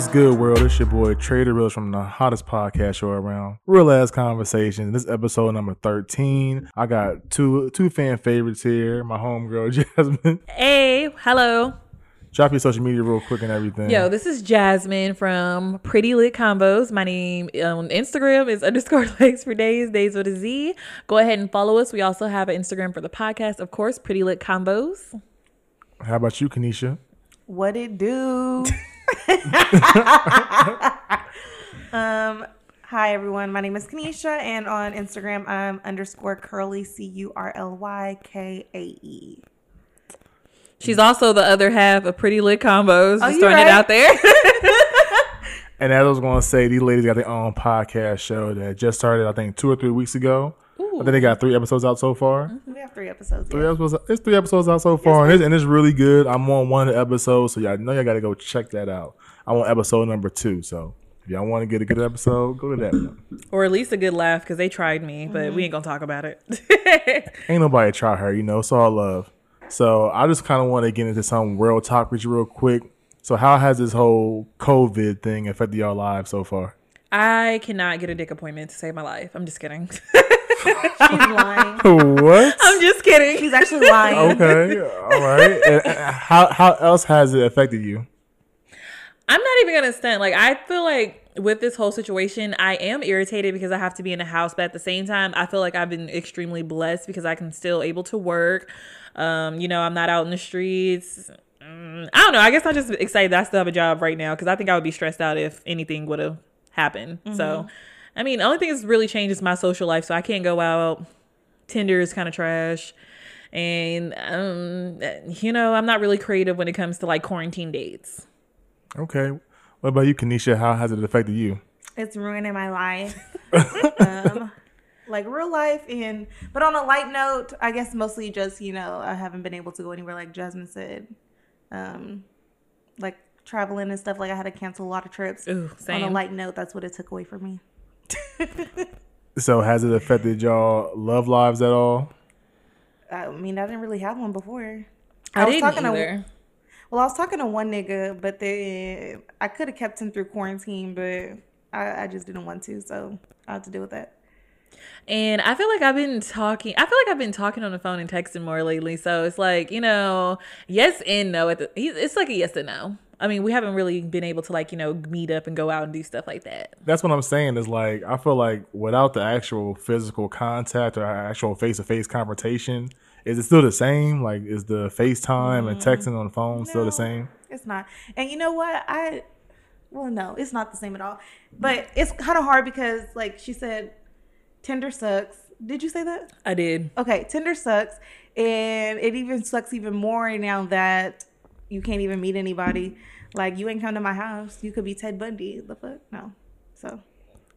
What's good, world? It's your boy Trav the Realist from the hottest podcast show around. Real ass conversation. This is episode number 13. I got two two fan favorites here. My homegirl Jasmine. Hey, hello. Drop your social media real quick and everything. Yo, this is Jasmine from Pretty Lit Convos. My name on Instagram is underscore legs for days, days with a Z. Go ahead and follow us. We also have an Instagram for the podcast, of course, Pretty Lit Convos. How about you, Kanisha? What it do? um, hi everyone. My name is Kanisha, and on Instagram I'm underscore curly c u r l y k a e. She's also the other half of Pretty Lit Convos. Oh, Just you throwing right. it out there. And as I was gonna say, these ladies got their own podcast show that just started, I think, two or three weeks ago. I think they got three episodes out so far. Mm-hmm. We have three episodes. Three Yeah. episodes. It's three episodes out so far, and it's, and it's really good. I'm on one of the episodes, so y'all know y'all got to go check that out. I'm on episode number two, so if y'all want to get a good episode, go to that one. or at least a good laugh because they tried me, but we mm-hmm. ain't going to talk about it. Ain't nobody try her, you know. It's all love. So I just kind of want to get into some world talk with you real quick. So how has this whole COVID thing affected y'all lives so far? I cannot get a dick appointment to save my life. I'm just kidding. She's lying. what? I'm just kidding. She's actually lying. okay, all right. And, how how else has it affected you? I'm not even gonna stunt. Like I feel like with this whole situation, I am irritated because I have to be in the house, but at the same time, I feel like I've been extremely blessed because I can still able to work. Um, you know, I'm not out in the streets. Mm, I don't know. I guess I'm just excited that I still have a job right now because I think I would be stressed out if anything would have happened. So, I mean, the only thing that's really changed is my social life. So I can't go out. Tinder is kind of trash. And, um, you know, I'm not really creative when it comes to like quarantine dates. Okay. What about you, Kanisha? How has it affected you? It's ruining my life. um, like real life and but on a light note, I guess mostly just, you know, I haven't been able to go anywhere like Jasmine said. Um like traveling and stuff like I had to cancel a lot of trips. Ooh, On a light note, that's what it took away from me. So has it affected y'all love lives at all? I mean, I didn't really have one before. I, was didn't talking either. to well, I was talking to one nigga, but then I could have kept him through quarantine, but I, I just didn't want to, so I had to deal with that. And I feel like I've been talking. I feel like I've been talking on the phone and texting more lately. So it's like you know, yes and no. At the, it's like a yes and no. I mean, we haven't really been able to like you know meet up and go out and do stuff like that. That's what I'm saying. Is like I feel like without the actual physical contact or actual face to face confrontation, is it still the same? Like is the FaceTime and mm-hmm. texting on the phone still the same? It's not. And you know what? I well, no, it's not the same at all. But it's kind of hard because, like she said, Tinder sucks. Did you say that? I did. Okay, Tinder sucks, and it even sucks even more now that you can't even meet anybody. Like you ain't come to my house. You could be Ted Bundy. The fuck? No. So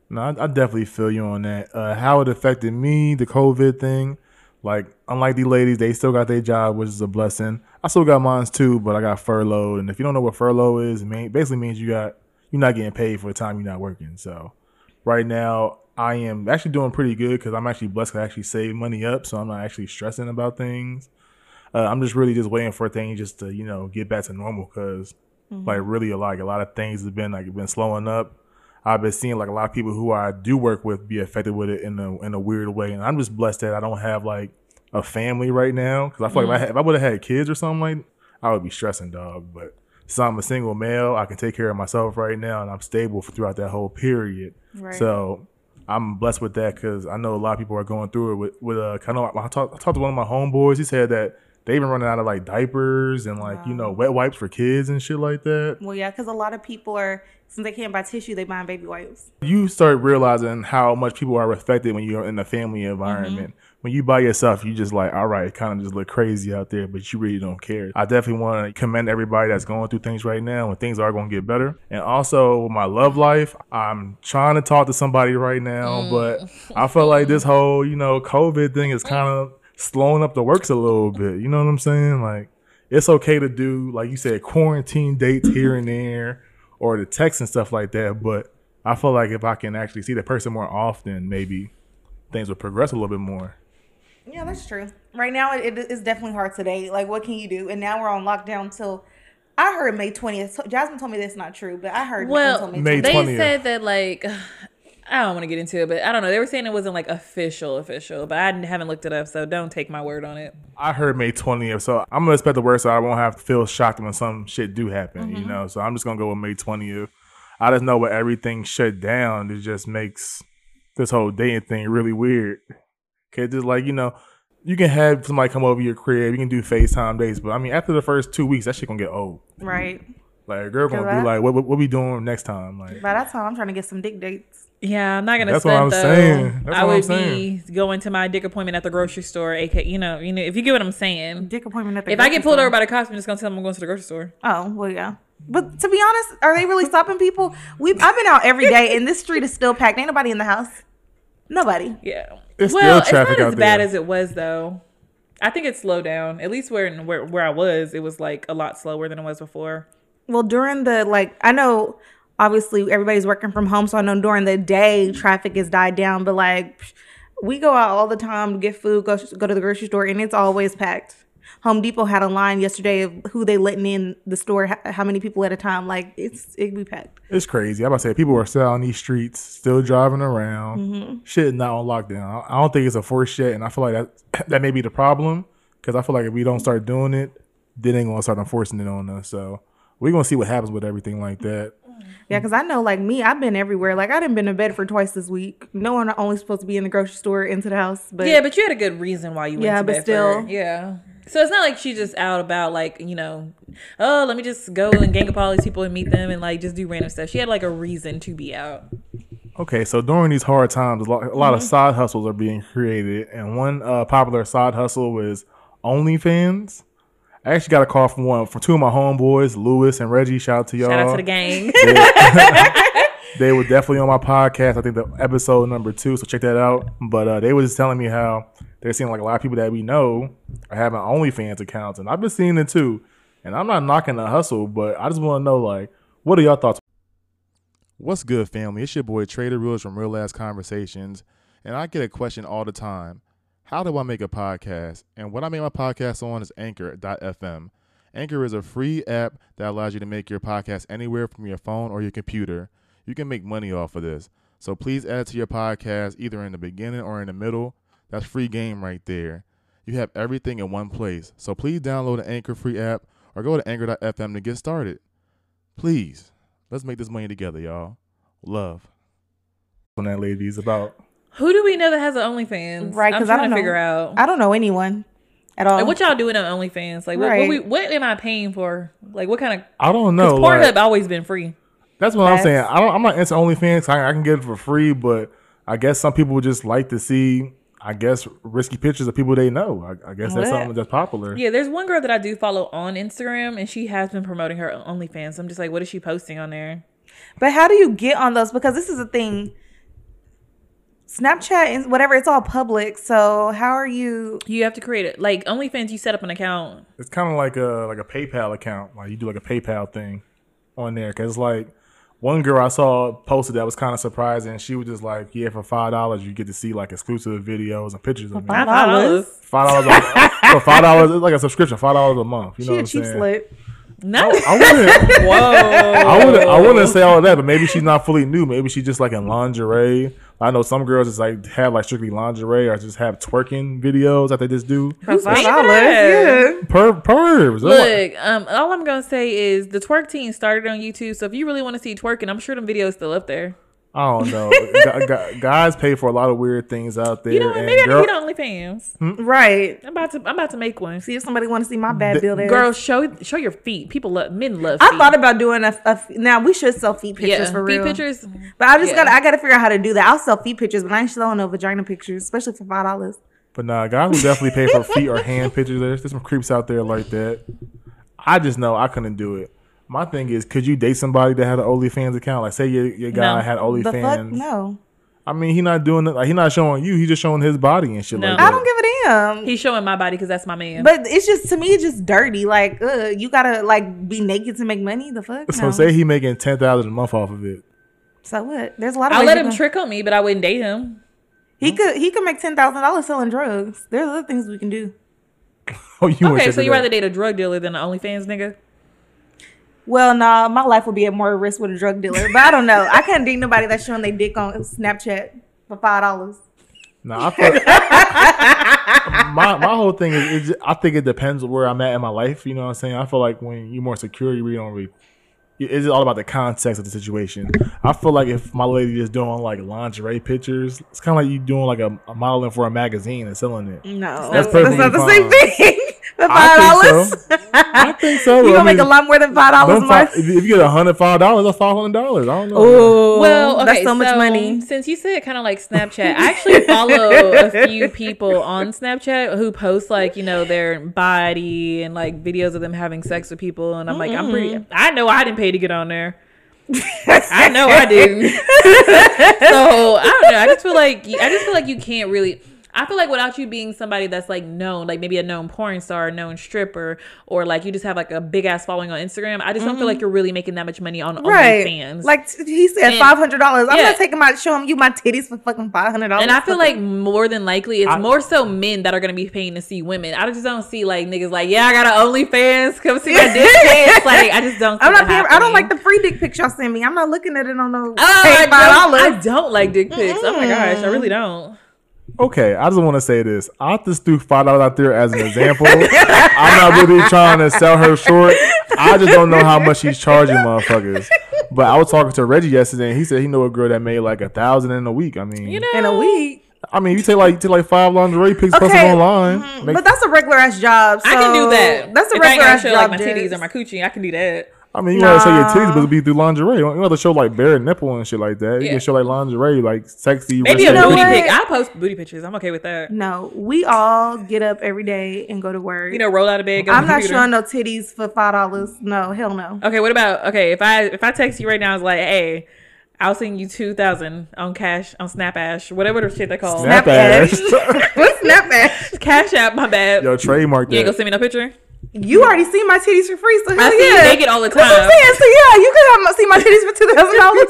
No, I, I definitely feel you on that. Uh, how it affected me, the COVID thing. Like, unlike these ladies, they still got their job, which is a blessing. I still got mine too, but I got furloughed. And if you don't know what furlough is, it basically means you got you're not getting paid for the time you're not working. So, right now, I am actually doing pretty good because I'm actually blessed I actually save money up, so I'm not actually stressing about things. Uh, I'm just really just waiting for things just to you know get back to normal because like really like a lot of things have been like been slowing up. I've been seeing like a lot of people who I do work with be affected with it in a in a weird way, and I'm just blessed that I don't have like a family right now because I feel like if I, if I would have had kids or something like, I would be stressing, dog. But since I'm a single male, I can take care of myself right now, and I'm stable for, throughout that whole period. Right. So I'm blessed with that because I know a lot of people are going through it with with uh, kind of. I talked I talked to one of my homeboys. He said that they even running out of like diapers and like you know wet wipes for kids and shit like that. well, yeah, because a lot of people are since they can't buy tissue, they buying baby wipes. you start realizing how much people are affected when you're in a family mm-hmm. environment. When you by yourself, you just like, all right, it kind of just look crazy out there, but you really don't care. I definitely want to commend everybody that's going through things right now and things are going to get better. And also with my love life, I'm trying to talk to somebody right now, but mm. I feel like this whole, you know, COVID thing is kind of slowing up the works a little bit. You know what I'm saying? Like, it's okay to do, like you said, quarantine dates here and there or the text and stuff like that, but I feel like if I can actually see the person more often, maybe things will progress a little bit more. Yeah, that's true. Right now, it, it is definitely hard today. Like, what can you do? And now we're on lockdown till I heard May twentieth. Jasmine told me that's not true, but I heard Well, until May May 20th. they said that like I don't want to get into it, but I don't know. They were saying it wasn't like official, official, but I haven't looked it up, so don't take my word on it. I heard May 20th, so I'm gonna expect the worst. So I won't have to feel shocked when some shit do happen, Mm-hmm. you know. So I'm just gonna go with May 20th. I just know where everything shut down, it just makes this whole dating thing really weird. Cause just like you know, you can have somebody come over your crib, you can do FaceTime dates, but I mean after the first two weeks, that shit gonna get old. right. Like a girl gonna be I- like, what, what, what we doing next time? Like By that time, I'm trying to get some dick dates. Yeah, I'm not gonna. That's what I'm though. saying. That's I what I'm would saying. be going to my dick appointment at the grocery store, aka, you know, you know, if you get what I'm saying. Dick appointment at the. If I get pulled store. over by the cops, I'm just gonna tell them I'm going to the grocery store. Oh well, yeah. But to be honest, are they really stopping people? We I've been out every day, and this street is still packed. Ain't nobody in the house. Nobody. Yeah. It's well, still traffic it's not out as bad there. as it was though. I think it's slowed down. At least where where where I was, it was like a lot slower than it was before. Well, during the like, I know obviously everybody's working from home, so I know during the day traffic has died down. But like, we go out all the time to get food, go go to the grocery store, and it's always packed. Home Depot had a line yesterday of who they letting in the store, how many people at a time. Like it's it be packed. It's crazy. I'm about to say people are still on these streets, still driving around. Mm-hmm. Shit is not on lockdown. I don't think it's a force yet, and I feel like that that may be the problem because I feel like if we don't start doing it, then they gonna start enforcing it on us. So we're gonna see what happens with everything like that. Yeah, because I know like me, I've been everywhere. Like I didn't been to Bedford twice this week. No one only supposed to be in the grocery store into the house, but yeah, but you had a good reason why you went Yeah, to but Bedford. still. yeah. So it's not like she's just out about like you know, oh let me just go and gang up all these people and meet them and like just do random stuff. She had like a reason to be out. Okay, so during these hard times, a lot, a lot of Mm-hmm. side hustles are being created, and one uh, popular side hustle was OnlyFans. I actually got a call from one from two of my homeboys, Lewis and Reggie. Shout out to y'all. Shout out to the gang. they were definitely on my podcast. I think the episode number two, so check that out. But uh, they were just telling me how they're seeing like a lot of people that we know are having OnlyFans accounts, and I've been seeing it too. And I'm not knocking the hustle, but I just want to know like, what are y'all thoughts? What's good, family? It's your boy Trav the Realist from Real Ass Conversations, and I get a question all the time: How do I make a podcast? And what I make my podcast on is Anchor.fm. Anchor is a free app that allows you to make your podcast anywhere from your phone or your computer. You can make money off of this. So please add it to your podcast either in the beginning or in the middle. That's free game right there. You have everything in one place. So please download the Anchor free app or go to anchor.fm to get started. Please, let's make this money together, y'all. Love. On that ladies about Who do we know that has an OnlyFans? Right, I'm 'cause I trying don't to know. figure out. I don't know anyone at all. Like, what y'all doing on OnlyFans? Like, what, what, we, what am I paying for? Like, what kind of? I don't Because know. Pornhub like- always been free. That's what I'm saying. I don't, I'm not into OnlyFans. I, I can get it for free, but I guess some people just like to see, I guess, risky pictures of people they know. I, I guess that's What? something that's popular. Yeah, there's one girl that I do follow on Instagram, and she has been promoting her OnlyFans. I'm just like, what is she posting on there? But how do you get on those? Because this is a thing. Snapchat and whatever, it's all public. So how are you? You have to create it. Like OnlyFans, you set up an account. It's kind of like a like a PayPal account. Like you do like a PayPal thing on there. Cause like one girl I saw posted that was kind of surprising. She was just like, "Yeah, for five dollars you get to see like exclusive videos and pictures of me. five dollars? dollars. Five dollars for five dollars. It's like a subscription. Five dollars a month. You know She what a I'm cheap saying? slut. No. I wouldn't. Whoa. I wouldn't. I wouldn't say all of that, but maybe she's not fully new. Maybe she's just like in lingerie. I know some girls just like have like strictly lingerie or just have twerking videos that they just do. For five dollars, yeah. Per pervs. Look, um, all I'm gonna say is the twerk team started on YouTube. So if you really want to see twerking, I'm sure them videos still up there. I don't know. Gu- gu- Guys pay for a lot of weird things out there. You know what? and Maybe I girl- need to get on OnlyFans. Right. I'm about to. I'm about to make one. See if somebody want to see my bad build. ass. Girl, show show your feet. People love men love. Feet. I feet. thought about doing a, a now we should sell feet pictures yeah, for real. feet pictures. But I just Yeah. gotta I gotta figure out how to do that. I'll sell feet pictures, but I ain't selling no vagina pictures, especially for five dollars. But nah, guys will definitely pay for feet or hand pictures. There's, there's some creeps out there like that. I just know I couldn't do it. My thing is, could you date somebody that had an OnlyFans account? Like, say your, your guy No. had The fuck no. I mean, he not doing it. Like, he not showing you. He's just showing his body and shit No. like I don't give a damn. He's showing my body because that's my man. But it's just to me, it's just dirty. Like, uh, you gotta like be naked to make money. The fuck. So No. say he making ten thousand a month off of it. So what? There's a lot of. I'll let him can- trick on me, but I wouldn't date him. He could he could make ten thousand dollars selling drugs. There's other things we can do. Oh, you Okay, so you out. rather date a drug dealer than an OnlyFans nigga? Well, nah, my life would be at more risk with a drug dealer. But I don't know. I can't date nobody that's showing their dick on Snapchat for five dollars. No, I feel, my my whole thing is, is, I think it depends where I'm at in my life. You know what I'm saying? I feel like when you're more secure, you really don't really. It's all about the context of the situation. I feel like if my lady is doing like lingerie pictures, it's kind of like you doing like a, a modeling for a magazine and selling it. No, That's that's, not the same thing. For I five think dollars, so. I think so. you I gonna make a lot more than five dollars a month. if you get a hundred five dollars, that's five hundred dollars. I don't know. Oh, Well, okay, that's so much money. Since you said kind of like Snapchat, I actually follow a few people on Snapchat who post like you know their body and like videos of them having sex with people, and I'm like, I'm pretty. I know I didn't pay to get on there. I know I didn't. so I don't know. I just feel like I just feel like you can't really. I feel like without you being somebody that's like known, like maybe a known porn star, a known stripper, or like you just have like a big ass following on Instagram, I just don't feel like you're really making that much money on Mm-hmm. Right, OnlyFans. like he said, five hundred dollars. I'm Yeah. not taking my showing you my titties for fucking five hundred dollars. And I feel like more than likely, it's I- more so men that are gonna be paying to see women. I just don't see like niggas like, yeah, I got an OnlyFans, come see my dick pics. Like, I just don't. I'm not. Paying, I don't like the free dick pics y'all send me. I'm not looking at it on no Oh, I don't, I don't like dick pics. Oh my gosh, I really don't. Okay, I just want to say this. I just threw five dollars out there as an example. I'm not really trying to sell her short. I just don't know how much she's charging motherfuckers. But I was talking to Reggie yesterday, and he said he know a girl that made like a thousand in a week. I mean, You know, In a week, I mean, you take like you take like five lingerie pics, post Okay, them online. mhm, Make- but that's a regular ass job. I can do that. That's a if I ain't regular ass job. like my titties or my coochie. I can do that. I mean, you gotta show your titties, but it'll be through lingerie. You don't have to show like bare nipple and shit like that. You Yeah. can show like lingerie, like sexy. Maybe risque a know booty pic. I post booty pictures. I'm okay with that. No, we all get up every day and go to work. You know, roll out of bed. Go I'm not showing no titties for five dollars. No, hell no. Okay, what about okay? If I if I text you right now, it's like, hey, I'll send you two thousand on cash on Snapash, whatever the shit they call it. Snap Snap ass. What's Snapchat? Cash app. My bad. Yo, trademark you ain't gonna send me no picture. You already see my titties for free, so hell I see you naked all the time. That's what I'm time. saying. So yeah, you could have my, see my titties for two thousand dollars.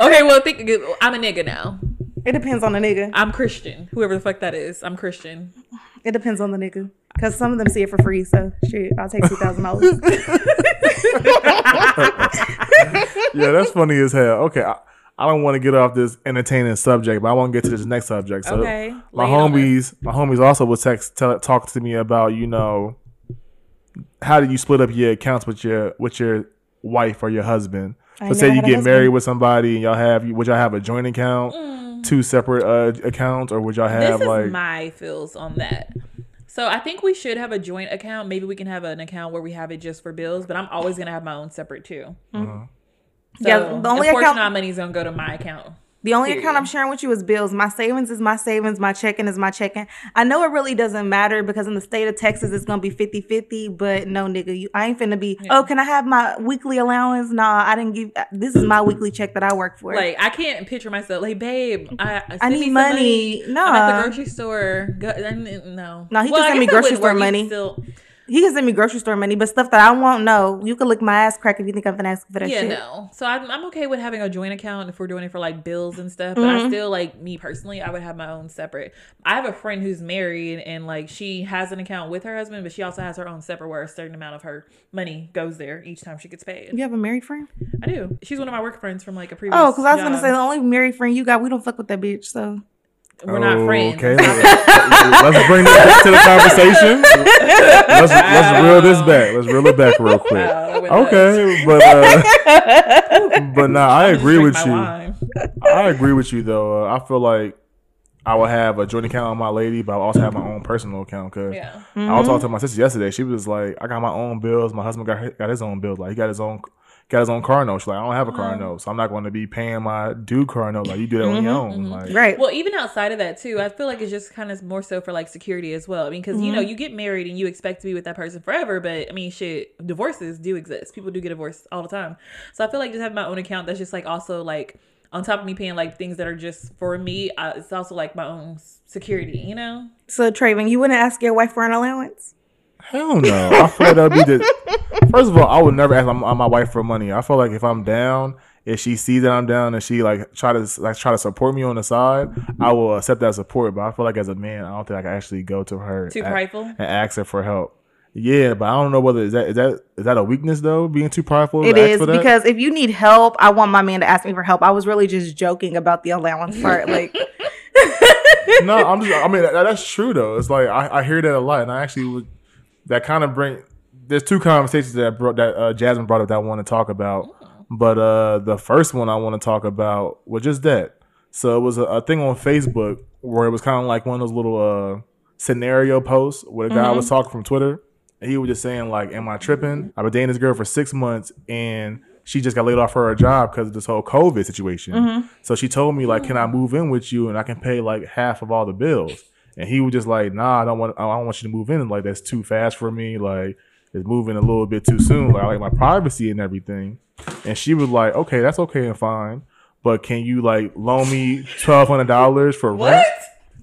Okay, well, think I'm a nigga now. It depends on the nigga. I'm Christian. Whoever the fuck that is, I'm Christian. It depends on the nigga. Cause some of them see it for free, so shit, I'll take two thousand dollars. yeah, that's funny as hell. Okay, I, I don't want to get off this entertaining subject, but I want to get to this next subject. So Okay, my lay homies, my homies also would text, tell, talk to me about you know how do you split up your accounts with your with your wife or your husband. I So say you get married with somebody and y'all have would y'all have a joint account, two separate uh, accounts, or would y'all have Mm. This is like my feels on that. So I think we should have a joint account. Maybe we can have an account where we have it just for bills, but I'm always gonna have my own separate too. Uh-huh. So Yeah, the only a portion account- of my money is gonna go to my account. The only Period. account I'm sharing with you is bills. My savings is my savings. My checking is my checking. I know it really doesn't matter because in the state of Texas, it's going to be 50 50. But no, nigga, you, I ain't finna be, oh, can I have my weekly allowance? Nah, I didn't give, uh, this is my weekly check that I work for. Like I can't picture myself like, babe, I, uh, I need some money. I'm at the grocery store. Go, no, No, he Well, can send me grocery store money. Still, he can send me grocery store money, but stuff that I won't know, you can lick my ass crack if you think I'm gonna ask for that yeah, shit. no. So I'm, I'm okay with having a joint account if we're doing it for like bills and stuff. But Mm-hmm. I still like me personally, I would have my own separate. I have a friend who's married and like she has an account with her husband, but she also has her own separate where a certain amount of her money goes there each time she gets paid. You have a married friend? I do. She's one of my work friends from like a previous. Oh, because I was gonna say the only married friend you got, we don't fuck with that bitch. So we're not friends. Okay, let's bring this back to the conversation. Let's let's reel this back. Let's reel it back real quick. Wow, that went Okay, but uh, but nah, I agree with you. wine. I agree with you though. Uh, I feel like I would have a joint account on my lady, but I also have my own personal account. Cause Yeah. I was talking to my sister yesterday. She was like, "I got my own bills. My husband got got his own bills. Like he got his own." Got his own car note. She's like, I don't have a car uh-huh. note, so I'm not going to be paying my due car note. Like you do that on your mm-hmm, own. Mm-hmm. Like, right. Well, even outside of that too, I feel like it's just kind of more so for like security as well. I mean, because you know, mm-hmm. you get married and you expect to be with that person forever, but I mean, shit, divorces do exist. People do get divorced all the time. So I feel like just having my own account that's just like also like on top of me paying like things that are just for me. Uh, it's also like my own security. You know? So Traven, you wouldn't ask your wife for an allowance? Hell no. I feel like that'd be the. First of all, I would never ask my, my wife for money. I feel like if I'm down, if she sees that I'm down and she like try to like try to support me on the side, I will accept that support. But I feel like as a man, I don't think I can actually go to her Too prideful? and ask her for help. Yeah, but I don't know whether is that is that is that a weakness though, being too prideful. to It ask for that? because if you need help, I want my man to ask me for help. I was really just joking about the allowance part. Like, no, I'm just. I mean, that, that's true though. It's like I, I hear that a lot, and I actually would. That kind of bring. There's two conversations that brought, that uh, Jasmine brought up that I want to talk about, but uh, the first one I want to talk about was just that. So it was a, a thing on Facebook where it was kind of like one of those little uh, scenario posts where the guy was talking from Twitter, and he was just saying like, "Am I tripping? I've been dating this girl for six months, and she just got laid off for her job because of this whole COVID situation. So she told me like, "Can I move in with you and I can pay like half of all the bills?" And he was just like, "Nah, I don't want. I don't want you to move in. Like that's too fast for me. Like it's moving a little bit too soon. Like I like my privacy and everything." And she was like, "Okay, that's okay and fine." But can you like loan me twelve hundred dollars for rent?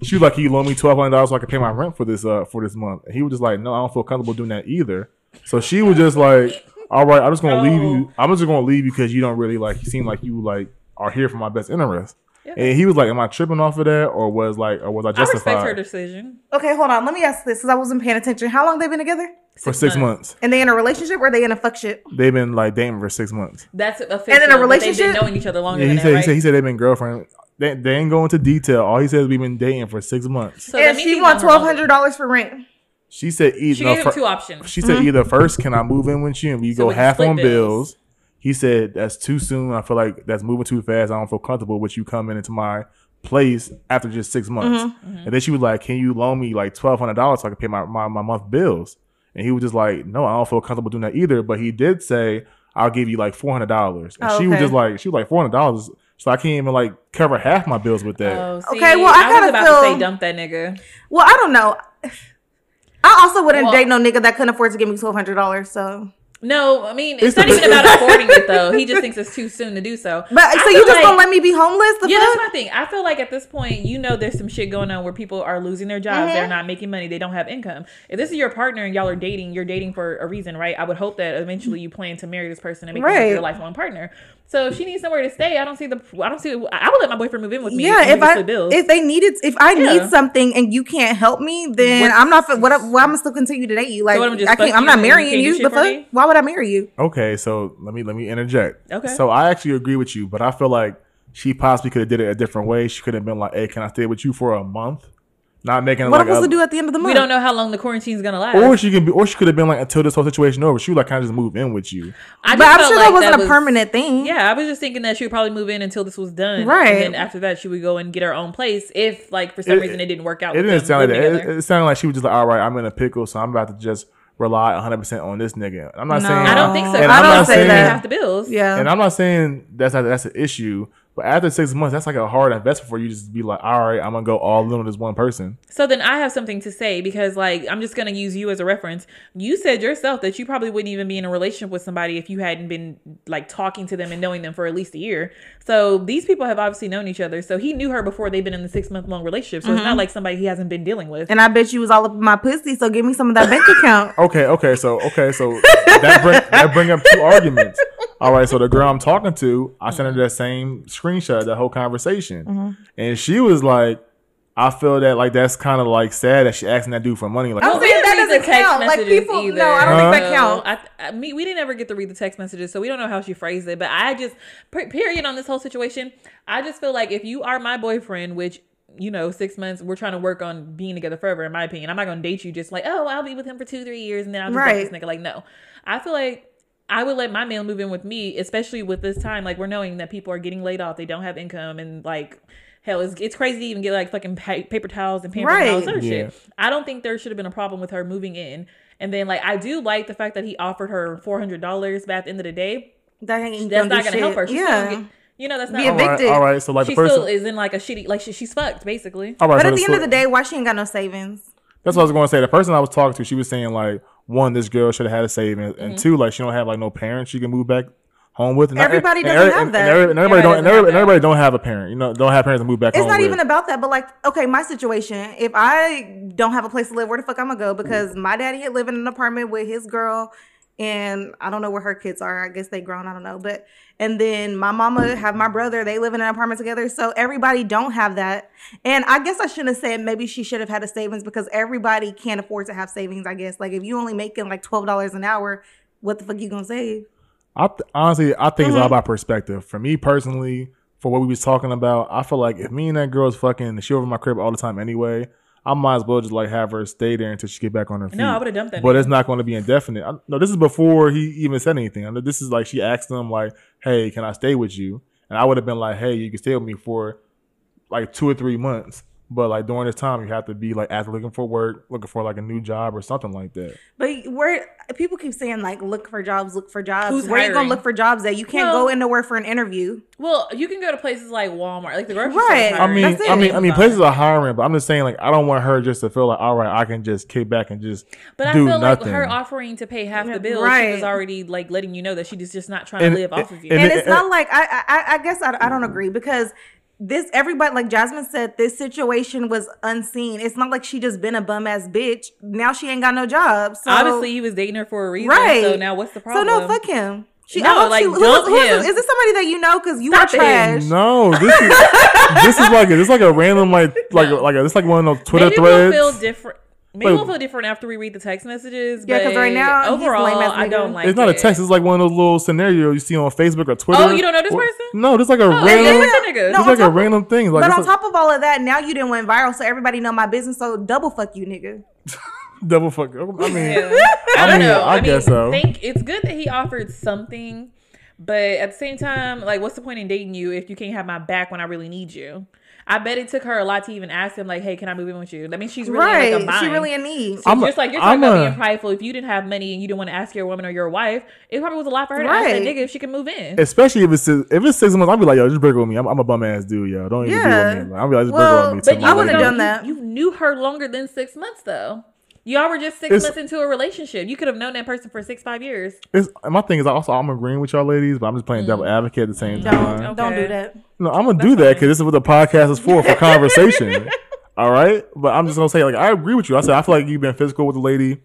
She was like, "Can you loan me twelve hundred dollars so I can pay my rent for this uh for this month?" And he was just like, "No, I don't feel comfortable doing that either." So she was just like, "All right, I'm just gonna leave you. I'm just gonna leave you because you don't really like. You seem like you like are here for my best interest." And he was like, "Am I tripping off of that, or was like, or was I justified?" I justified respect her decision. okay, hold on. Let me ask this because I wasn't paying attention. How long they been together? for six months. And they in a relationship or they in a fuck shit? They've been like dating for six months." That's official. And in a but They've relationship? been knowing each other longer Yeah, than he that, said, right? he said he said they've been girlfriend. They, they ain't go into detail. All he said is we've been dating for six months. so and she he's want known her twelve longer. hundred dollars for rent. She said either She no, him fir- two options. She said mm-hmm. either first, can I move in with you and we So go half on bills. bills. He said that's too soon. I feel like that's moving too fast. I don't feel comfortable with you coming into my place after just six months. Mm-hmm. And then she was like, "Can you loan me like twelve hundred dollars so I can pay my, my my month bills?" And he was just like, "No, I don't feel comfortable doing that either." But he did say, "I'll give you like four hundred dollars." And Oh, she was just like, "She was like four hundred dollars." So I can't even like cover half my bills with that. Oh, see, Okay, well, I was kinda about feel- to say dump that nigga. Well, I don't know. I also wouldn't Well- date no nigga that couldn't afford to give me twelve hundred dollars. So, No, I mean It's it's, not even about affording it though. He just thinks it's too soon to do so. but I so you just like- gonna let me be homeless? The Yeah, fuck? that's my thing. I feel like at this point, you know, there's some shit going on where people are losing their jobs. Mm-hmm. They're not making money. They don't have income. If this is your partner and y'all are dating, you're dating for a reason, right? I would hope that eventually you plan to marry this person and make them your lifelong partner. So if she needs somewhere to stay, I don't see the. I don't see. I would let my boyfriend move in with me. yeah, if I if they needed if I Yeah. need something and you can't help me, then What's- I'm not. What? Well, I'm gonna still continue to date you. Like what, I'm just I can't. I'm not and you marrying you. The fuck? Why would I marry you? Okay, so let me let me interject. Okay. So I actually agree with you, but I feel like she possibly could have did it a different way. She could have been like, "Hey, can I stay with you for a month?" Not making it What like am I supposed a- to do at the end of the month? we don't know how long the quarantine's gonna last. Or she can be, or she could have been like until this whole situation over. She would like kind of just move in with you. I but I'm sure like that wasn't a was- permanent thing. Yeah, I was just thinking that she would probably move in until this was done, Right. And then after that, she would go and get her own place if, like, for some It- reason it didn't work out. It with didn't them sound like that. It, it sounded like she was just like, "All right, I'm in a pickle, so I'm about to just rely 100 percent on this nigga." I'm not No. saying I don't think so. And I I'm don't not say saying- that. half the bills. Yeah. And I'm not saying that's not, that's an issue, but after six months, that's like a hard investment for you just to be like, "All right, I'm gonna go all in on this one person." So then I have something to say because, like, I'm just gonna use you as a reference. You said yourself that you probably wouldn't even be in a relationship with somebody if you hadn't been like talking to them and knowing them for at least a year. So these people have obviously known each other. So he knew her before they've been in the six month long relationship. So it's not mm-hmm. like somebody he hasn't been dealing with. And I bet you was all up in my pussy. So give me some of that bank account. Okay, okay, so okay, so that bring that bring up two arguments. All right, so the girl I'm talking to, I sent her that same screenshot, that whole conversation, and she was like, "I feel that like that's kind of like sad that she asking that dude for money." Like, I'm Well, we saying didn't that read the doesn't text count. Like, people- either. no, I don't think that So, counts. I, I mean, we didn't ever get to read the text messages, so we don't know how she phrased it. But I just, period, on this whole situation, I just feel like if you are my boyfriend, which you know, six months, we're trying to work on being together forever. In my opinion, I'm not gonna date you just like, oh, I'll be with him for two, three years, and then I'll just Right. right. this nigga. Like, no, I feel like. I would let my male move in with me, especially with this time. Like we're knowing that people are getting laid off, they don't have income, and like hell, it's, it's crazy to even get like fucking pa- paper towels and paper Right. towels and Yeah. shit. I don't think there should have been a problem with her moving in. And then like I do like the fact that he offered her four hundred dollars, but at the end of the day, That ain't that's gonna not gonna help her. She's yeah. you know that's not. a all big- right, evicted. all right, so like she the person, still is in like a shitty like she, she's fucked basically. all right, But so at the end so- of the day, why she ain't got no savings? That's what I was going to say. The person I was talking to, she was saying like, one, this girl should have had a savings, Mm-hmm. and two, like she don't have like no parents she can move back home with. And not- Everybody and doesn't every- have and- that. And, and everybody Everybody don't. And have everybody, and everybody don't have a parent. You know, don't have parents to move back It's not with. even about that, but like, okay, my situation. If I don't have a place to live, where the fuck I'm gonna go? Because my daddy had lived in an apartment with his girl and I don't know where her kids are. I guess they grown. I don't know. But and then my mama have my brother. They live in an apartment together. So everybody don't have that. And I guess I shouldn't have said maybe she should have had a savings because everybody can't afford to have savings. I guess like if you only making like twelve dollars an hour, what the fuck you gonna save? I th- honestly, I think it's all Mhm. about perspective. For me personally, for what we was talking about, I feel like if me and that girl's fucking, she over my crib all the time anyway. I might as well just like have her stay there until she get back on her feet. No, I would have dumped that. But nigga. it's not going to be indefinite. I, no, this is before he even said anything. I know this is like she asked him like, "Hey, can I stay with you?" And I would have been like, "Hey, you can stay with me for like two or three months." But like during this time, you have to be like actively looking for work, looking for like a new job or something like that. But where people keep saying like look for jobs, look for jobs. Who's where you hiring? gonna look for jobs at? You can't Well- go into work for an interview. well, you can go to places like Walmart, like the grocery Right. store. I mean, That's it. I mean, I mean, places are hiring, but I'm just saying, like, I don't want her just to feel like, all right, I can just kick back and just But I do feel nothing. like her offering to pay half the bill, she was already like letting you know that she's just just not trying And- to live off of you. and And it- it's not like I, I I guess I, I don't agree because this everybody like Jasmine said this situation was unseen. It's not like she just been a bum ass bitch. Now she ain't got no job. So Obviously, he was dating her for a reason. Right. So now what's the problem? so no fuck him. She, No, like, she, who, dump who is, him. this- is this somebody that you know? Because you Stop are it. trash. no, this is this is like a, this is like a random like like No. like a, it's like one of those Twitter Maybe threads. we'll feel different. Maybe Like- we'll feel different after we read the text messages. Yeah, 'cause but right now, he's overall, lame as I don't like. it's not a text. It's like one of those little scenarios you see on Facebook or Twitter. Oh, you don't know this Or- person? No, this like a Oh, random. yeah, yeah. that nigga. No, It's like a of- random thing. Like but on a top of all of that, now you didn't went viral, so everybody know my business. So double fuck you, nigga. double fuck. I mean, Yeah. I I don't mean, know. I I, guess mean, so. think it's good that he offered something, but at the same time, like, what's the point in dating you if you can't have my back when I really need you? I bet it took her a lot to even ask him, like, "Hey, can I move in with you?" I mean, she's really right? like a bind. she really in need. So I'm a- just like you're I'm talking about a- being prideful. If you didn't have money and you didn't want to ask your woman or your wife, it probably was a lot for her to ask that nigga if she can move in. especially if it's if it's six months, I'll be like, yo, just break with me. I'm, I'm a bum ass dude, yo. Don't even Yeah. deal with me. Like, I'll be like, just Well, break with me. but till you my wouldn't have done that. You, you knew her longer than six months, though. Y'all were just six It's- months into a relationship. You could have known that person for six, five years. It's, my thing is also I'm agreeing with y'all ladies, but I'm just playing devil mm. advocate at the same Don't time. don't do that. No, I'm gonna do that because this is what the podcast is for for conversation. All right, but I'm just gonna say like I agree with you. I said I feel like you've been physical with the lady.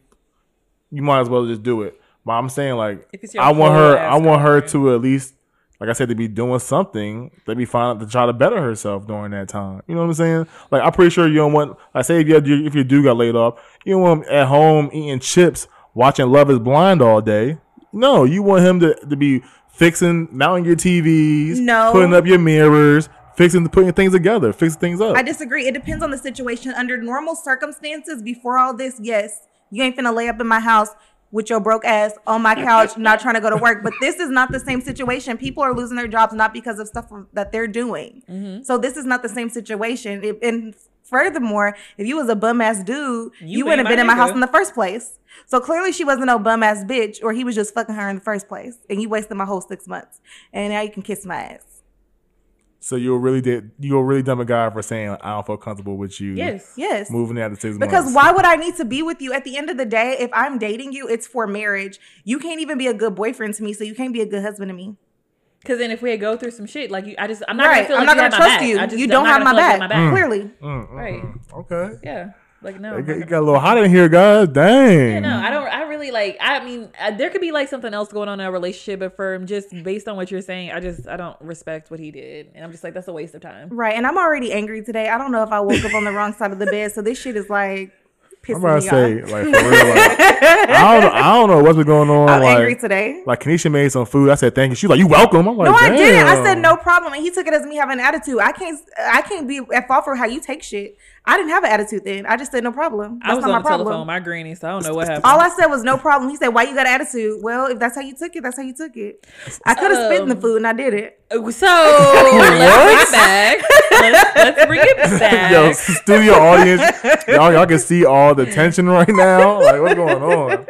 You might as well just do it. But I'm saying like If it's your I want her. I want her to at least like I said to be doing something. To be fine to try to better herself during that time. You know what I'm saying? Like I'm pretty sure you don't want. I say if you if your dude got laid off, you don't want him at home eating chips, watching Love Is Blind all day. No, you want him to, to be fixing, mounting your TVs, No. putting up your mirrors, fixing, putting things together, fixing things up. I disagree. It depends on the situation. Under normal circumstances, before all this, yes, you ain't finna lay up in my house with your broke ass on my couch, not trying to go to work. But this is not the same situation. People are losing their jobs not because of stuff that they're doing. Mm-hmm. So this is not the same situation. And furthermore, if you was a bum ass dude, you, You wouldn't have been in my house in the first place. So clearly, she wasn't no bum ass bitch, or he was just fucking her in the first place, and you wasted my whole six months. And now you can kiss my ass. So you're really did you're really dumb a guy for saying I don't feel comfortable with you. Yes. Yes. Moving out of six Because months. why would I need to be with you? At the end of the day, if I'm dating you, it's for marriage. You can't even be a good boyfriend to me, so you can't be a good husband to me. Because then if we go through some shit, like you, I just, I'm not right? gonna feel I'm like not you gonna trust you. Just, you don't have my gonna feel like back. you have Clearly. Mm, mm, Right. mm. Okay. Yeah. Like no. It I'm got, it got a little hot in here, guys. Dang. Yeah, no, I don't. I like. I mean, uh, there could be like something else going on in a relationship, but for just based on what you're saying, I just I don't respect what he did, and I'm just like that's a waste of time. Right. And I'm already angry today. I don't know if I woke up on the wrong side of the bed, so this shit is like I'm about me to say, off. like, for real, like, I don't know, I don't know what's been going on. I'm like, angry today. like Kanisha made some food. I said thank you. She's like, you welcome. I'm like, No, I didn't. I said no problem, and he took it as me having an attitude. I can't. I can't be at fault for how you take shit. I didn't have an attitude then. I just said no problem. That's I was not on my the problem. telephone, my granny, so I don't know what happened. All I said was no problem. He said, "Why you got an attitude?" Well, if that's how you took it, that's how you took it. I could have spit in the Um, food, and I did it. Uh, so let's bring it back. Let's, let's bring it back. Yo, studio audience, y'all, y'all can see all the tension right now. Like, what's going on?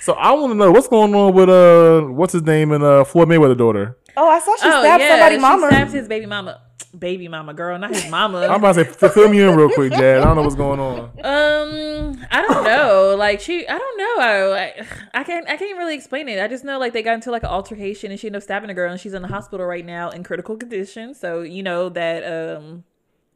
So I want to know what's going on with uh, what's his name and uh, Floyd Mayweather daughter. Oh, I saw she oh stabbed yeah, somebody, she mama. stabbed his baby mama. Baby mama, girl, not his mama. I'm about to say, f- fill me in real quick, Jad. I don't know what's going on. Um, I don't know. Like she, I don't know. I, I, I can't, I can't really explain it. I just know like they got into like an altercation and she ended up stabbing a girl and she's in the hospital right now in critical condition. So you know that um,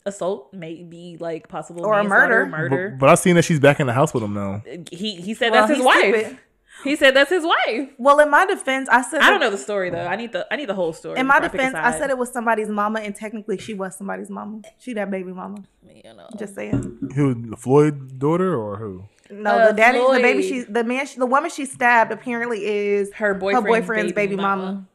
assault may be like possible Or a murder. Murder. But, but I seen that she's back in the house with him now. he he said Well, that's his wife. stupid. He said that's his wife. Well, in my defense, I said I don't know the story though. I need the I need the whole story. In my before pick a defense, I side. said it was somebody's mama, and technically, she was somebody's mama. She that baby mama. You know. Just saying. Who Floyd's daughter or who? No, Uh, the daddy, the baby, she, the man, she, the woman she stabbed apparently is her boyfriend's, boyfriend's baby mama.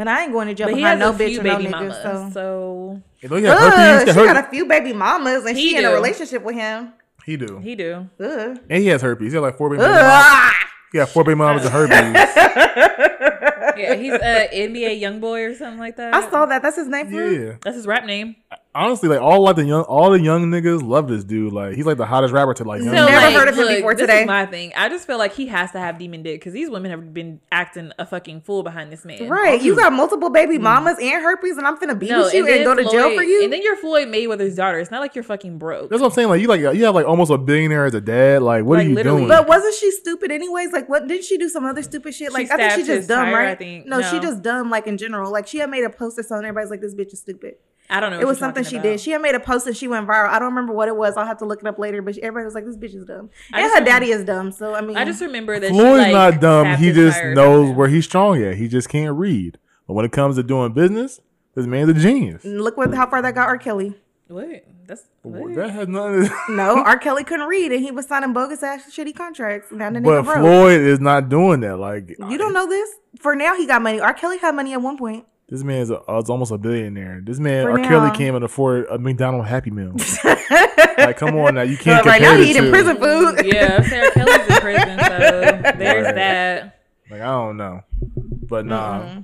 But I ain't going to jail But he behind has no a bitch few or no baby nigga. mamas. So. So You he got Ugh, herpes. she He got got a few baby mamas, and He she in a relationship with him. He do. he do. Ugh. And he has herpes. He got like four baby mamas. Ugh. He got four baby mamas and herpes. Yeah, he's a NBA YoungBoy or something like that. I saw that. That's his name. For real? yeah. That's his rap name. Honestly, like all like the young all the young niggas love this dude. Like he's like the hottest rapper to like young So, niggas. Never heard of him before this today. Is my thing. I just feel like he has to have demon dick because these women have been acting a fucking fool behind this man. Right. You mm. got multiple baby mm. mamas and herpes, and I'm finna abuse No, you and, then go to jail for you. And then you're Floyd Mayweather's daughter. It's not like you're fucking broke. That's what I'm saying. Like you like you have like almost a billionaire as a dad. Like what Like, are you literally. doing? But wasn't she stupid anyways? Like, what didn't she do some other stupid shit? Like, I think stabbed she just dumb, tire, right? I think. No, she just dumb. Like in general, like she had made a post or something. Everybody's like, "This bitch is stupid." I don't know. It was you're something she about. did. She had made a post and she went viral. I don't remember what it was. I'll have to look it up later. But she, everybody was like, "This bitch is dumb," I and just her remember- daddy is dumb. So I mean, I just remember that she, Floyd's like, not dumb. He just knows where he's strong at. He just can't read. But when it comes to doing business, this man's a genius. look what how far that got R. Kelly. What? That's what? That has nothing. To, No, R. Kelly couldn't read, and he was signing bogus ass shitty contracts. Now the nigga but broke. Floyd is not doing that. Like You don't know this? For now, he got money. R. Kelly had money at one point. This man is, a, uh, is almost a billionaire. This man, For R. Kelly now. can't afford a McDonald's Happy Meal. like, come on now, you can't right compare now, the he eating two. prison food. Yeah, R. Kelly's in prison, so there's Right. that. Like I don't know, but nah. Mm-hmm.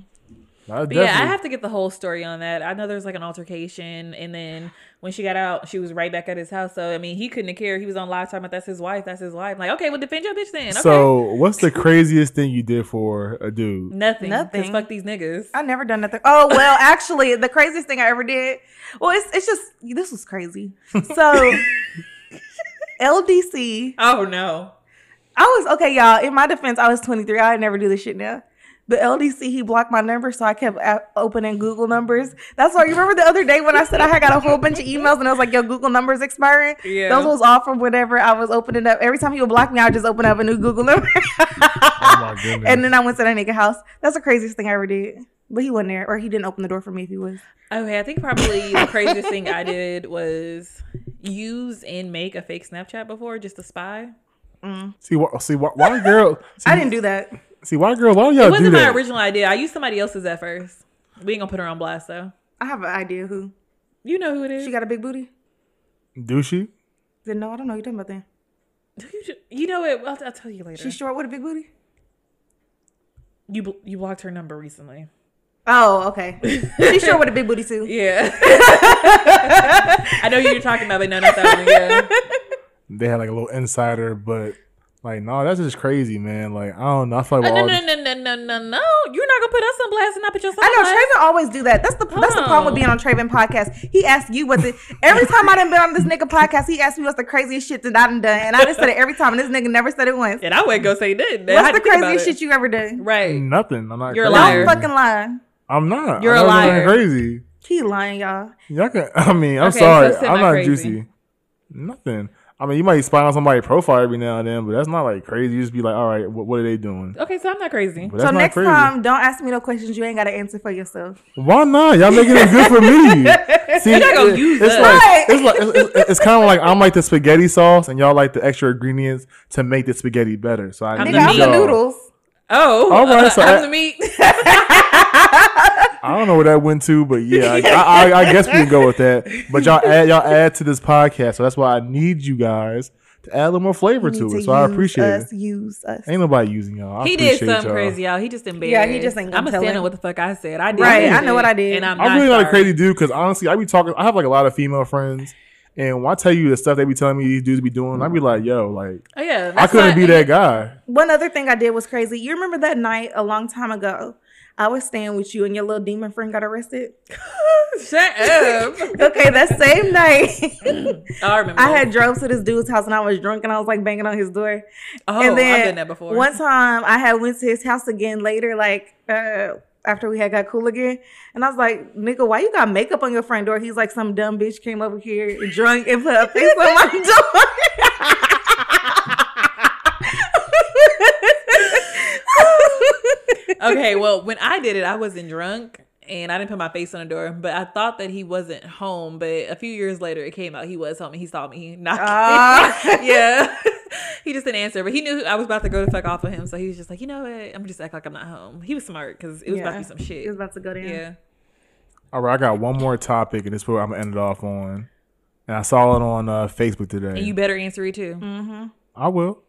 Nah, But yeah, I have to get the whole story on that. I know there's like an altercation, and then when she got out, she was right back at his house. So I mean, he couldn't have cared. He was on live talking about that's his wife, that's his wife. Like, okay, well, defend your bitch then. Okay, So, what's the craziest thing you did for a dude? nothing, Nothing. Because fuck these niggas. I never done nothing. Oh well, actually, the craziest thing I ever did. Well, it's it's just this was crazy. So, LDC. Oh no. I was okay, y'all. In my defense, I was 23. I would never do this shit now. But LDC, he blocked my number, so I kept a- opening Google numbers. That's why you remember the other day when I said I had got a whole bunch of emails and I was like, "Yo, Google numbers expiring." Yeah. those was all from whatever I was opening up. Every time he would block me, I would just open up a new Google number. Oh my goodness! and then I went to that nigga house. That's the craziest thing I ever did. But he wasn't there, or he didn't open the door for me if he was. Okay, I think probably the craziest thing I did was use and make a fake Snapchat before just to spy. Mm. see, why, see, why, why girl? See, I didn't do that. See, why girl? Why do It y'all do that? It wasn't my original idea. I used somebody else's at first. We ain't gonna put her on blast though. I have an idea who. You know who it is. She got a big booty? Do she? Then no, I don't know. You're talking about that. Who you- You know it. I'll, I'll tell you later. She's short with a big booty? you you blocked her number recently. Oh, okay. She's short with a big booty too. Yeah. I know who you're talking about, but no, not that one. Yeah. They had like a little insider, but like, no, that's just crazy, man. Like, I don't know. I feel like Uh, we're no, no, no, no, no, no, no. You're not gonna put us on blast and not put yourself I know on. Traven always do that. That's the that's the problem with being on Traven podcast. He asks you what the every time I done been on this nigga podcast, he asked me what's the craziest shit that I done done, and I just said it every time, and this nigga never said it once. And I wouldn't go say that. What's the craziest shit you ever done? Right. nothing. I'm not. You're a liar. Don't fucking lie. I'm not. You're I a never done liar. Crazy. He lying, y'all. Y'all can. I mean, I'm Okay, sorry. so I'm not semi-crazy. juicy. Nothing. I mean, you might spy on somebody's profile every now and then, but that's not like crazy. You just be like, all right, what, what are they doing? Okay, so I'm not crazy. But So next crazy. time, don't ask me no questions you ain't got to answer for yourself. Why not? Y'all making it good for me. See, You're not gonna it- use it's us. like it's like it's, it's, it's kind of like I'm like the spaghetti sauce, and y'all like the extra ingredients to make the spaghetti better. So I I'm need the I'm the y'all. noodles. Oh, All right, uh, so I'm I- the meat. I don't know where that went to, but yeah, I, I, I guess we can go with that. But y'all add y'all add to this podcast, so that's why I need you guys to add a little more flavor You to need it. So I appreciate us, it. Use us. Ain't nobody using y'all. I he did something y'all. crazy, y'all. He just embarrassed. Yeah, he just ain't. I'm gonna stand on what the fuck I said. I did. Right, this I know what I did. and I'm, I'm not really not a crazy dude because honestly, I be talking. I have like a lot of female friends, and when I tell you the stuff they be telling me these dudes be doing, I be like, yo, like Oh yeah, I couldn't why- be that guy. One other thing I did was crazy. You remember that night a long time ago? I was staying with you and your little demon friend got arrested. Shut up. Okay, that same night, I remember. I had drove to this dude's house and I was drunk and I was like banging on his door. Oh, and then I've done that before. One time I had went to his house again later, like uh, after we had got cool again, and I was like, "Nigga, why you got makeup on your front door?" He's like, "Some dumb bitch came over here drunk and put a face on my door." okay, well, when I did it, I wasn't drunk and I didn't put my face on the door, but I thought that he wasn't home. But a few years later, it came out he was home and he saw me knocking. Ah. yeah. he just didn't answer, but he knew I was about to go to fuck off of him. So he was just like, you know what? I'm just act like I'm not home. He was smart because it was about to be some shit. It was about to go down. Yeah. All right, I got one more topic, and this is what I'm gonna end it off on. And I saw it on uh, Facebook today. And you better answer it too. Mm-hmm. I will.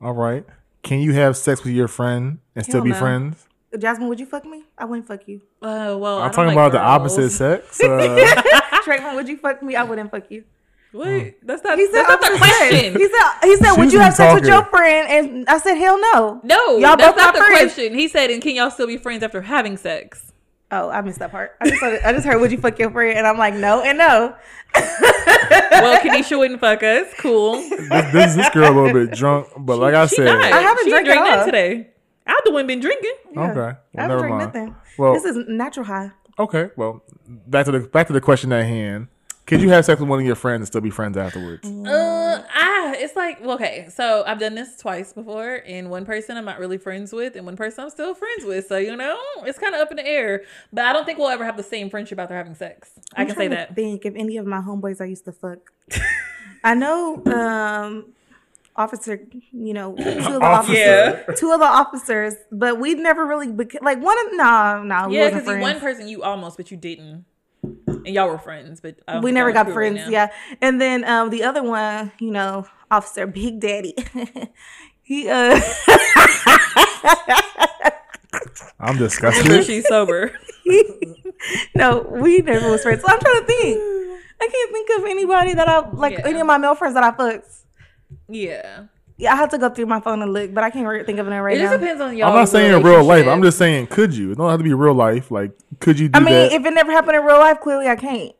All right. Can you have sex with your friend and still be no. friends? Jasmine, would you fuck me? I wouldn't fuck you. Uh, well, I I'm don't talking like about the opposite sex. Uh, Trayvon, would you fuck me? I wouldn't fuck you. Wait, that's not, He said that's not the question. He said he said, She would was you have sex with your friend? And I said, hell no. No, Y'all that's both not the friends. question. He said, and can y'all still be friends after having sex? Oh, I missed that part. I just heard, I just heard, would you fuck your friend? And I'm like, no and no. Well, Kanisha wouldn't fuck us. Cool. this, this this girl a little bit drunk, but like I said, not. I haven't she drank drank at that all. today. Alda wouldn't been drinking. Yeah. okay, well, I haven't never drank mind. nothing. Well, this is natural high. okay, well, back to the back to the question at hand. Could you have sex with one of your friends and still be friends afterwards? Uh, ah, it's like well, okay. So I've done this twice before, and one person I'm not really friends with, and one person I'm still friends with. So you know, it's kind of up in the air. But I don't think we'll ever have the same friendship after having sex. I I'm can say to that. Think if any of my homeboys I used to fuck. I know um officer, you know, two of the officers, Yeah. two of the officers, but we never really beca- like one of no, no, we Yeah, wasn't because one person you almost, but you didn't, and y'all were friends, but I we never got cool right friends, yeah. And then um the other one, you know, Officer Big Daddy. he uh I'm Remember, disgusted. she's sober. no, we never was friends. So I'm trying to think. I can't think of anybody that I like Yeah. any of my male friends that I fucked. Yeah, Yeah, I have to go through my phone and look, but I can't re- think of it right it just now. depends on y'all. I'm not saying in real life. I'm just saying, could you? It don't have to be real life. Like, could you do I mean, that? if it never happened in real life, clearly I can't.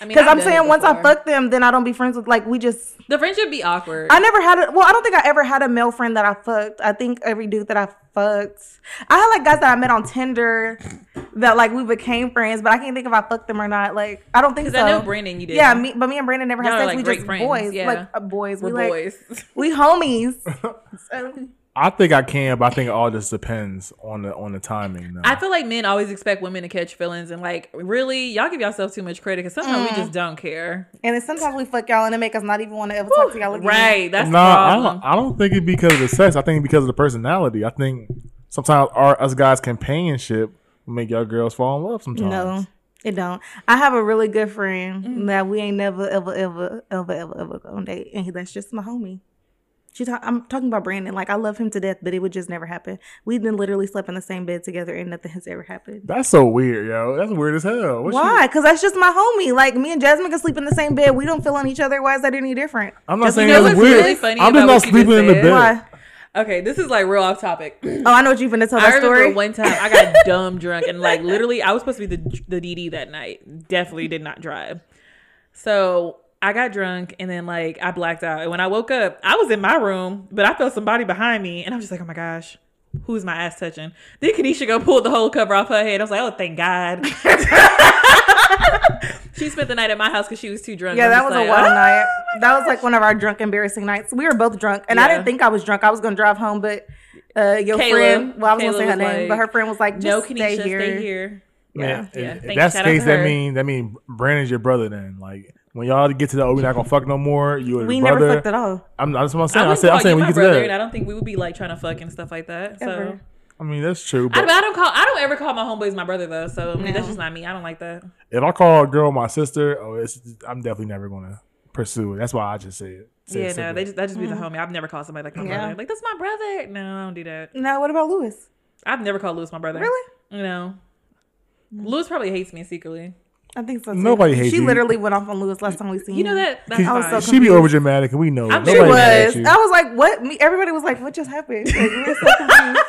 Because I'm saying once I fuck them, then I don't be friends with like we just. the friendship be awkward. I never had a well. I don't think I ever had a male friend that I fucked. I think every dude that I fucked, I had like guys that I met on Tinder that like we became friends, but I can't think if I fucked them or not. Like I don't think so. Because I know Brandon, you did. Yeah, me, but me and Brandon never had Y'all sex. like, we great just friends, boys, yeah. like uh, boys. we're we like boys. we homies. So, I think I can, but I think it all just depends on the on the timing. Though. I feel like men always expect women to catch feelings, and like, really, y'all give yourself too much credit because sometimes Mm. we just don't care. and then sometimes we fuck y'all and it make us not even want to ever talk to y'all again. Right? That's no, the I don't. I don't think it's because of the sex. I think because of the personality. I think sometimes our us guys' companionship will make y'all girls fall in love. Sometimes. No, it don't. I have a really good friend Mm. that we ain't never, ever, ever, ever, ever, ever go on date, and he, that's just my homie. She talk, I'm talking about Brandon. Like I love him to death, but it would just never happen. We've been literally slept in the same bed together, and nothing has ever happened. That's so weird, yo. That's weird as hell. What you- Why? Because that's just my homie. Like me and Jasmine can sleep in the same bed. We don't feel on each other. Why is that any different? I'm not Just saying you know that's weird. really funny I'm just not what just sleeping in the bed. Why? okay, this is like real off topic. Oh, I know what you've been to tell I that remember story. one time I got dumb drunk and like literally I was supposed to be the the DD that night. Definitely did not drive. So I got drunk and then like I blacked out. And when I woke up, I was in my room, but I felt somebody behind me and I was just like, oh my gosh. Who's my ass touching? Then Kanisha go pulled the whole cover off her head. I was like, oh, thank God. she spent the night at my house because she was too drunk. Yeah, I'm that was like, a wild "Ah." night. That was like one of our drunk, embarrassing nights. We were both drunk, and I didn't think I was drunk. I was gonna drive home, but uh, your Kayla- friend, well, I was Kayla gonna say her name, like, but her friend was like, "Just No, stay Kanisha, here." stay here. Man, Yeah, if, yeah. if Thank- that's the case, that means that means Brandon's your brother. Then, like when y'all get to that, oh, we're not gonna fuck no more. You and We your never fucked at all. I'm that's what I'm saying. I, wouldn't said, I'm saying you when my you get brother, to and I don't think we would be like trying to fuck and stuff like that. So Ever. I mean, that's true. I, But but I don't call. I don't ever call my homeboys my brother though. So I mean, that's just not me. I don't like that. if I call a girl my sister, oh, it's I'm definitely never gonna pursue it. That's why I just say it. Say it yeah, no, simply. they just that just be the mm-hmm. homie. I've never called somebody like my Yeah. brother. Like that's my brother. No, I don't do that. No, what about Lewis? I've never called Lewis my brother. Really? No. Lewis probably hates me secretly. I think so. Too. Nobody hates She you. literally went off on Lewis last time we seen You know him. that? That's I was fine. so she be over dramatic, and we know. I'm it. sure She Nobody mad at was. you. I was like, "What?" Me, everybody was like, "What just happened?" Like, we were so confused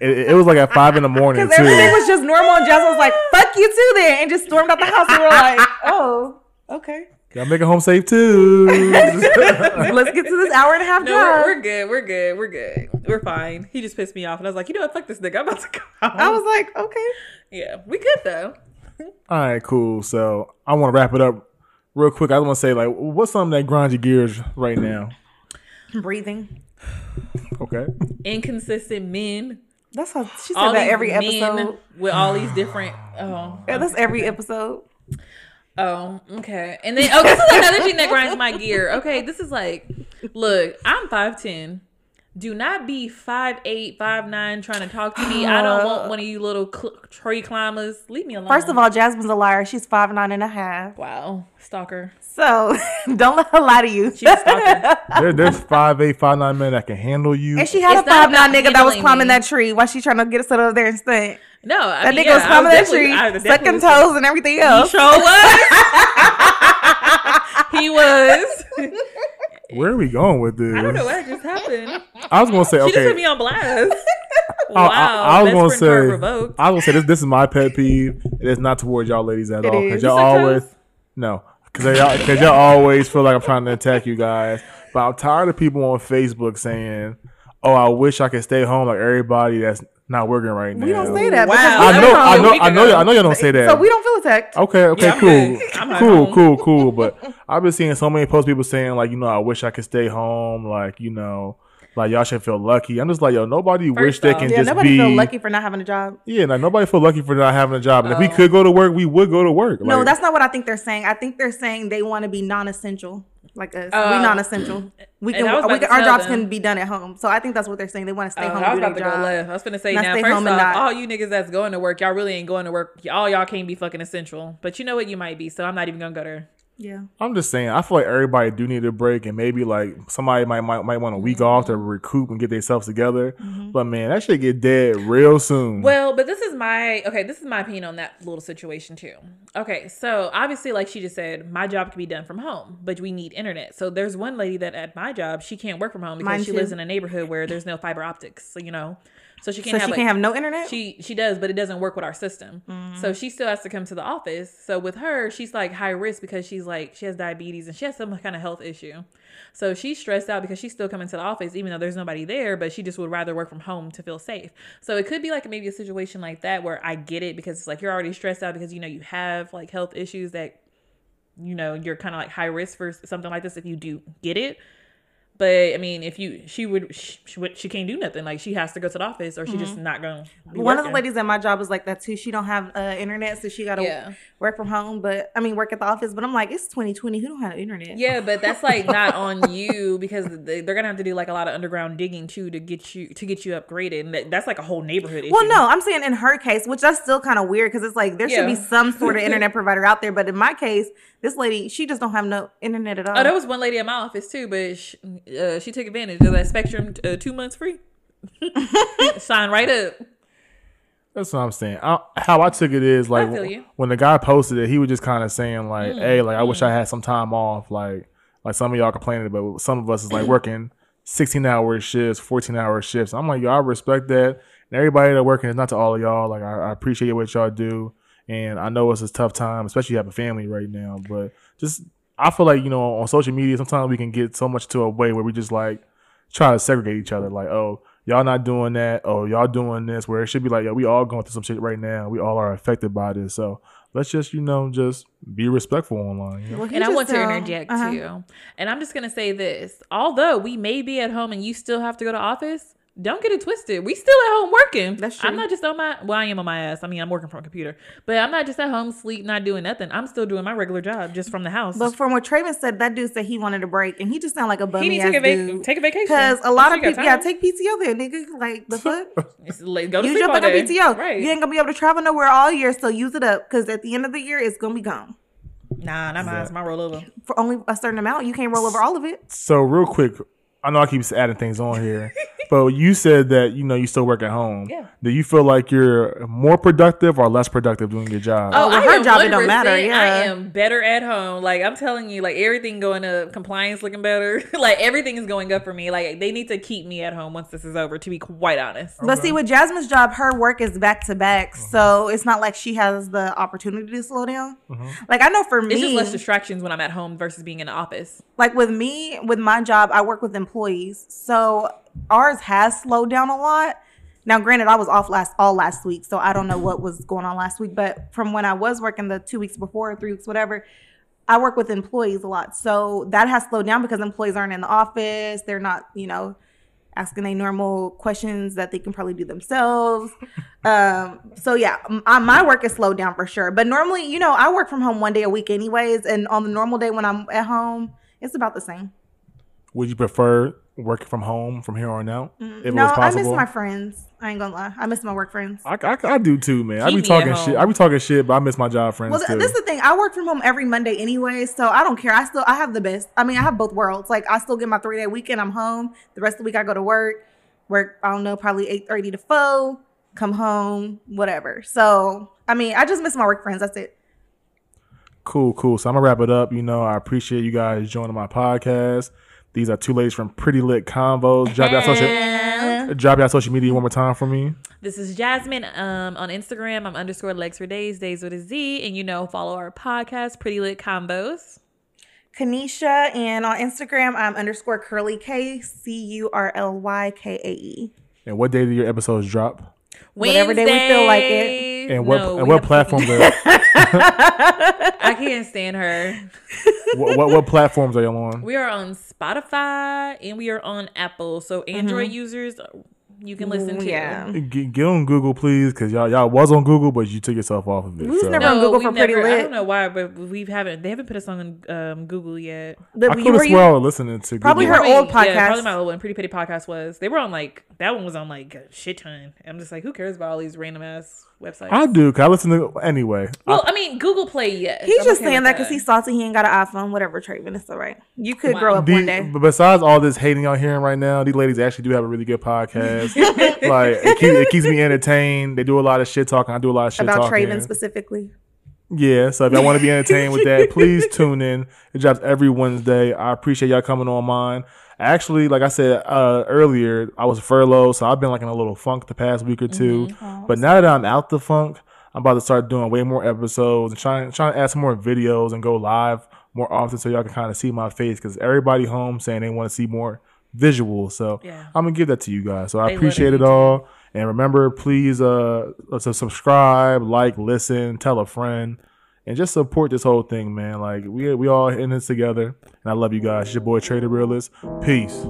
It, it was like at five in the morning because too. everything was just normal, and Jasmine was like, "Fuck you too," then, and just stormed out the house. And we were like, "Oh, okay, Gotta make it home safe too. let's get to this hour and a half No, drive." we're, we're good. We're good. We're good. We're fine. He just pissed me off, and I was like, you know what? Fuck this nigga. I'm about to go. Home. I was like, "Okay." yeah, we good though. All right, cool. So I want to wrap it up real quick. I want to say like, what's something that grinds your gears right now? Breathing. Okay. Inconsistent men That's how she said all that every men episode. with all these different. Oh, Yeah, that's every episode. Oh, okay. And then oh, this is another thing that grinds my gear. Okay, this is like, look, I'm five ten. Do not be five eight, five nine, trying to talk to me. I don't uh, want one of you little cl- tree climbers. Leave me alone. First of all, Jasmine's a liar. She's five nine and a half. wow, stalker. So don't let her lie to you. She's a stalker. There, there's five eight, five nine men that can handle you. And she had It's a five nine nigga that was climbing me. that tree while she trying to get us over there and stunt. No, I That mean, nigga yeah, was I climbing that tree, I sucking toes and everything He else. sure was. he was. Where are we going with this? I don't know what just happened. I was gonna say She just put me on blast. I, Wow, I, I was best gonna say. revoked. I was gonna say this. This is my pet peeve. It is not towards y'all ladies at It all because You y'all suck always toes? no because y'all because y'all always feel like I'm trying to attack you guys. But I'm tired of people on Facebook saying, "Oh, I wish I could stay home like everybody that's not working right now." We don't say that. Wow. I know, I know, I know, ago. I know y'all don't say that. So we don't feel attacked. Okay, okay, Yeah, I'm cool, good. I'm at cool, cool, cool. But I've been seeing so many posts, people saying like, you know, I wish I could stay home. Like, you know, like y'all should feel lucky. I'm just like, yo, nobody wish First they can Yeah, just nobody be. feel lucky for not having a job. Yeah, like nobody feel lucky for not having a job. And if we Oh. could go to work, we would go to work. No, Like, that's not what I think they're saying. I think they're saying they want to be non-essential, like us. Oh. we um, non-essential. We can, we can our jobs them. can be done at home. So I think that's what they're saying. They want to stay Oh, home I was about to go job. left. I was gonna say Not now. First off, all you niggas that's going to work, y'all really ain't going to work. All y'all can't be fucking essential. But you know what? You might be. So I'm not even gonna go there. Yeah. I'm just saying. I feel like everybody do need a break, and maybe like somebody might might, might want a week off to recoup and get themselves together. Mm-hmm. But man, that should get dead real soon. Well, but this is my okay. This is my opinion on that little situation too. Okay, so obviously, like she just said, my job can be done from home, but we need internet. So there's one lady that at my job she can't work from home because Mine she too. lives in a neighborhood where there's no fiber optics. So you know, so she can't So have she like, can't have no internet. She she does, but it doesn't work with our system. Mm-hmm. So she still has to come to the office. So with her, she's like high risk because she's like she has diabetes and she has some kind of health issue. So she's stressed out because she's still coming to the office even though there's nobody there, but she just would rather work from home to feel safe. So it could be like maybe a situation like that where I get it because it's like you're already stressed out because you know you have like health issues that you know you're kind of like high risk for something like this if you do get it. But I mean, if you she would she, she, can't do nothing. Like she has to go to the office or she just not gonna. Be One of the ladies at my job is like that too. She don't have uh, internet, so she got to Yeah. work from home. But I mean, work at the office. But I'm like, it's 2020. Who don't have internet? Yeah, but that's like not on you because they- they're gonna have to do like a lot of underground digging too to get you to get you upgraded, and that, that's like a whole neighborhood issue. Well, no, I'm saying in her case, which that's still kind of weird because it's like there should be some sort of internet provider out there. But in my case, this lady, she just don't have no internet at all. Oh, there was one lady at my office too, but she, uh, she took advantage of that Spectrum uh, two months free. Sign right up. That's what I'm saying. I, how I took it is like feel when the guy posted it, he was just kind of saying like, Mm, "Hey, like I wish I had some time off." Like, like some of y'all complaining, but some of us is like working 16 hour shifts, 14 hour shifts. I'm like, yo, I respect that. And everybody that working is not to all of y'all. Like, I, I appreciate what y'all do, and I know it's a tough time, especially you have a family right now. But just, I feel like you know, on social media, sometimes we can get so much to a way where we just like try to segregate each other. Like, oh, y'all not doing that. Oh, y'all doing this. Where it should be like, yo, we all going through some shit right now. We all are affected by this. So let's just, you know, just be respectful online. You know? Well, And I want to interject uh-huh. too. And I'm just gonna say this: although we may be at home and you still have to go to office, don't get it twisted. We still at home working. That's true. I'm not just on my. Well, I am on my ass. I mean, I'm working from a computer, but I'm not just at home, sleep, not doing nothing. I'm still doing my regular job just from the house. But from what Traven said, that dude said he wanted a break, and he just sounded like a he bummy need ass to take a, vac- dude. take a vacation Because a lot I'm of people, yeah, take PTO there, nigga. Like the fuck, It's late- go to use sleep your all fucking day. PTO. Right? You ain't gonna be able to travel nowhere all year, so use it up. Because at the end of the year, it's gonna be gone Nah, not mine. It's my rollover. for only a certain amount. You can't roll over all of it. So real quick, I know I keep adding things on here, but you said that you know you still work at home. Yeah. Do you feel like you're more productive or less productive doing your job? Oh, well, I her job, it don't matter. Yeah, I am better at home. Like I'm telling you, like everything going up, compliance looking better. like everything is going up for me. Like they need to keep me at home once this is over. To be quite honest. But see, with Jasmine's job, her work is back to back, Uh-huh. so it's not like she has the opportunity to slow down. Like I know for me, It's just less distractions when I'm at home versus being in the office. like with me with my job i work with employees so ours has slowed down a lot now granted i was off last all last week so i don't know what was going on last week but from when i was working the two weeks before three weeks whatever i work with employees a lot so that has slowed down because employees aren't in the office they're not you know asking they normal questions that they can probably do themselves. um, so yeah, my work is slowed down for sure. But normally, you know, I work from home one day a week anyways, and on the normal day when I'm at home, it's about the same. Would you prefer working from home from here on out? If no, I miss my friends. I ain't gonna lie, I miss my work friends. I, I, I do too, man. I be talking shit. I be talking shit, but I miss my job friends Well, th- too. this is the thing. I work from home every Monday anyway, so I don't care. I still I have the best. I mean, I have both worlds. Like I still get my three day weekend. I'm home. The rest of the week I go to work. Work. I don't know, probably eight thirty to four. Come home, whatever. So I mean, I just miss my work friends. That's it. Cool, cool. So I'm gonna wrap it up. You know, I appreciate you guys joining my podcast. These are two ladies from Pretty Lit Convos. Drop your social, drop your social media one more time for me. This is Jasmine. Um, on Instagram, I'm underscore legs for days, days with a Z, and you know, follow our podcast, Pretty Lit Convos. Kanisha, and on Instagram, I'm underscore curly K C U R L Y K A E. And what day do your episodes drop? Whatever day we feel like it. Wednesday. And what No, and what platforms are I can't stand her. what, what what platforms are you on? We are on Spotify and we are on Apple. So Android mm-hmm. users, you can listen to. Yeah. Get, get on Google, please, because y'all y'all was on Google, but you took yourself off of it. We was so. never- on Google we for Pretty lit. I don't know why, but we haven't. They haven't put us on um, Google yet. The, I could have were sworn I was listening to Probably Google. her old Yeah, podcast. probably my old one. Pretty Petty podcast was. They were on like that one was on like a shit ton. I'm just like, who cares about all these random ass websites? I do. Cause I listen to anyway. well, I mean, Google Play. Yes, He's I'm just okay saying that because he's salty. He ain't got an iPhone. Whatever, Traven. It's all right. You could Wow. grow up The- one day. but besides all this hating y'all hearing right now, these ladies actually do have a really good podcast. like it, keep, it keeps me entertained. They do a lot of shit talking. I do a lot of shit About talking. Traven specifically. Yeah, so if y'all want to be entertained with that, please tune in. It drops every Wednesday. I appreciate y'all coming on mine. Actually, like I said uh, earlier, I was furloughed, so I've been like in a little funk the past week or 2 But now that I'm out the funk, I'm about to start doing way more episodes and trying trying to add some more videos and go live more often so y'all can kind of see my face because everybody home saying they want to see more visuals. So Yeah. I'm gonna give that to you guys. So I They appreciate it all. And remember, please uh to subscribe, like, listen, tell a friend, and just support this whole thing, man. Like we we all in this together. And I love you guys. It's your boy Trav the Realist. Peace.